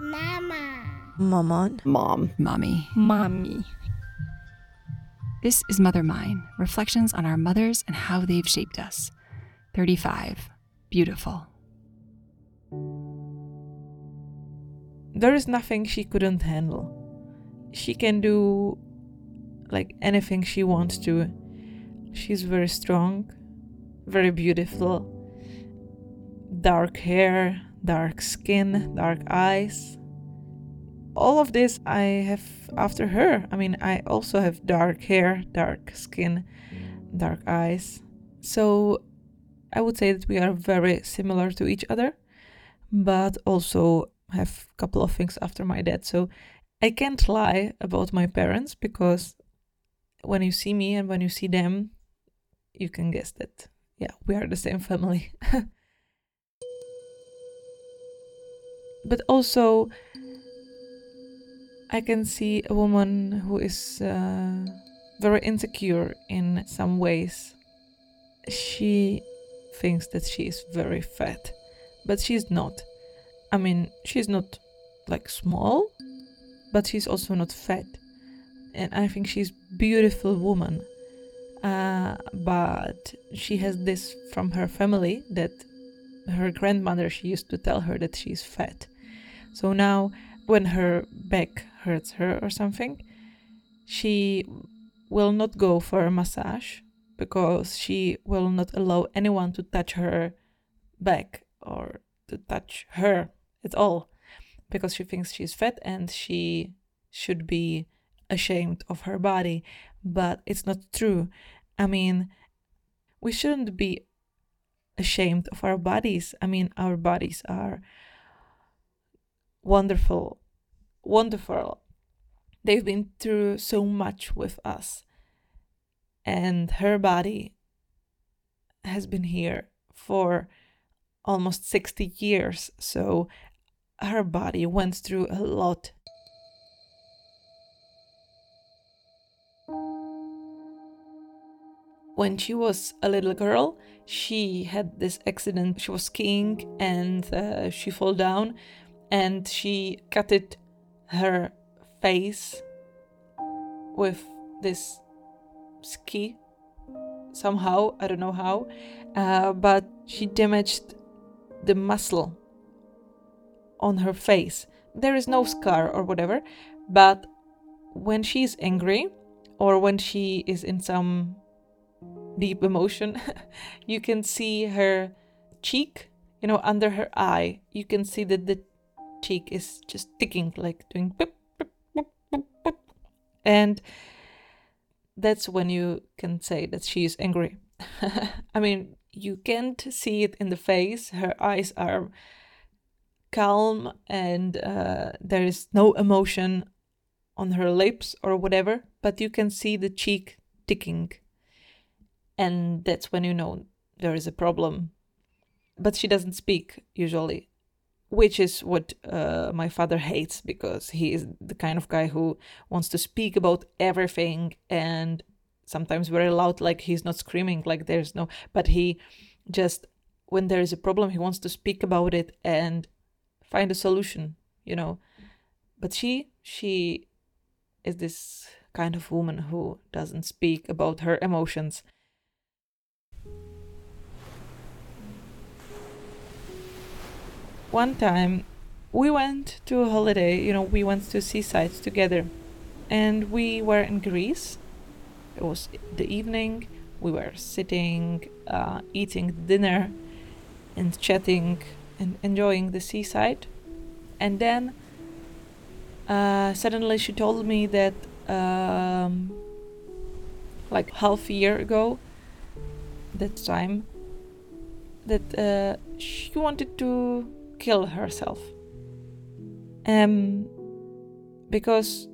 Mama. Maman. Mom. Mommy. Mommy. This is Mother Mine Reflections on Our Mothers and How They've Shaped Us. 35. Beautiful. There is nothing she couldn't handle. She can do like anything she wants to. She's very strong, very beautiful. Dark hair, dark skin, dark eyes. All of this I have after her. I mean, I also have dark hair, dark skin, dark eyes. So I would say that we are very similar to each other, but also have a couple of things after my dad. So I can't lie about my parents because when you see me and when you see them, you can guess that, yeah, we are the same family. but also, I can see a woman who is uh, very insecure in some ways. She thinks that she is very fat, but she's not. I mean, she's not like small, but she's also not fat. And I think she's beautiful woman. Uh, but she has this from her family that her grandmother she used to tell her that she's fat. So now when her back hurts her or something, she will not go for a massage because she will not allow anyone to touch her back or to touch her at all because she thinks she's fat and she should be ashamed of her body. But it's not true. I mean, we shouldn't be ashamed of our bodies. I mean, our bodies are wonderful, wonderful. They've been through so much with us. And her body has been here for almost 60 years. So her body went through a lot. When she was a little girl, she had this accident. She was skiing and uh, she fell down and she cutted her face with this ski somehow. I don't know how, uh, but she damaged the muscle on her face. There is no scar or whatever, but when she's angry or when she is in some deep emotion, you can see her cheek, you know, under her eye. You can see that the cheek is just ticking, like doing beep, beep, beep. and that's when you can say that she is angry. I mean, you can't see it in the face. Her eyes are calm and uh, there is no emotion on her lips or whatever, but you can see the cheek ticking. And that's when you know there is a problem. But she doesn't speak usually, which is what uh, my father hates because he is the kind of guy who wants to speak about everything and sometimes very loud, like he's not screaming, like there's no, but he just, when there is a problem, he wants to speak about it and find a solution, you know. But she, she is this kind of woman who doesn't speak about her emotions. One time we went to a holiday, you know, we went to seaside together and we were in Greece. It was the evening, we were sitting, uh, eating dinner and chatting and enjoying the seaside. And then uh, suddenly she told me that, um, like half a year ago, that time, that uh, she wanted to kill herself. Um, because,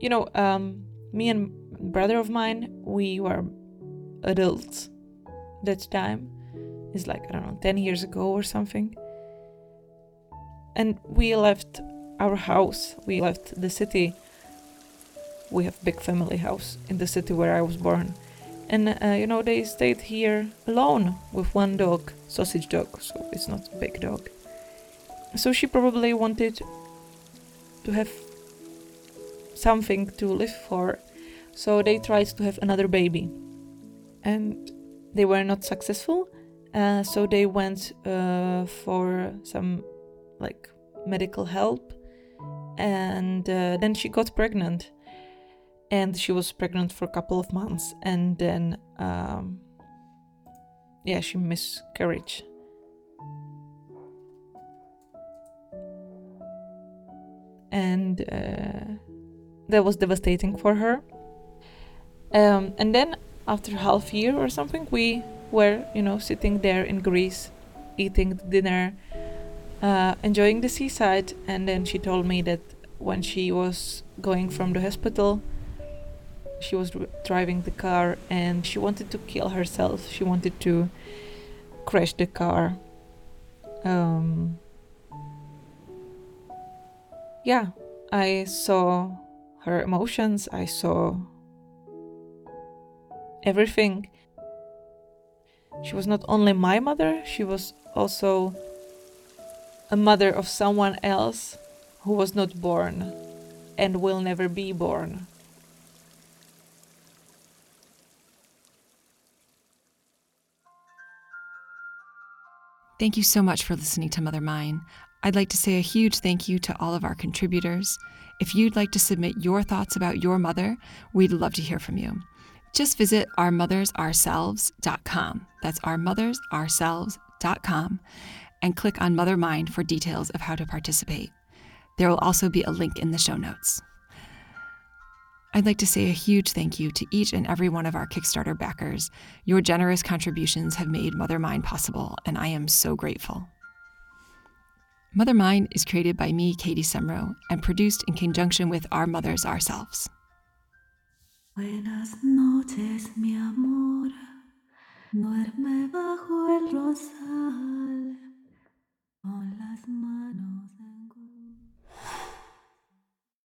you know, um, me and brother of mine, we were adults that time. It's like, I don't know, 10 years ago or something. And we left our house, we left the city. We have big family house in the city where I was born. And, uh, you know, they stayed here alone with one dog, sausage dog, so it's not a big dog. so she probably wanted to have something to live for. So they tried to have another baby. And they were not successful. Uh, so they went uh, for some like medical help. And uh, then she got pregnant. And she was pregnant for a couple of months. And then, um, yeah, she miscarried. and uh, that was devastating for her. Um, and then after half year or something, we were, you know, sitting there in Greece, eating dinner, uh, enjoying the seaside. And then she told me that when she was going from the hospital, she was driving the car and she wanted to kill herself. She wanted to crash the car. Um, yeah, I saw her emotions, I saw everything. She was not only my mother, she was also a mother of someone else who was not born and will never be born. Thank you so much for listening to Mother Mine. I'd like to say a huge thank you to all of our contributors. If you'd like to submit your thoughts about your mother, we'd love to hear from you. Just visit ourmothersourselves.com. That's ourmothersourselves.com and click on Mother Mine for details of how to participate. There will also be a link in the show notes. I'd like to say a huge thank you to each and every one of our Kickstarter backers. Your generous contributions have made Mother Mine possible, and I am so grateful. Mother Mine is created by me, Katie Semro, and produced in conjunction with Our Mothers Ourselves. Buenas noches, mi amor. Duerme bajo el rosal con las manos.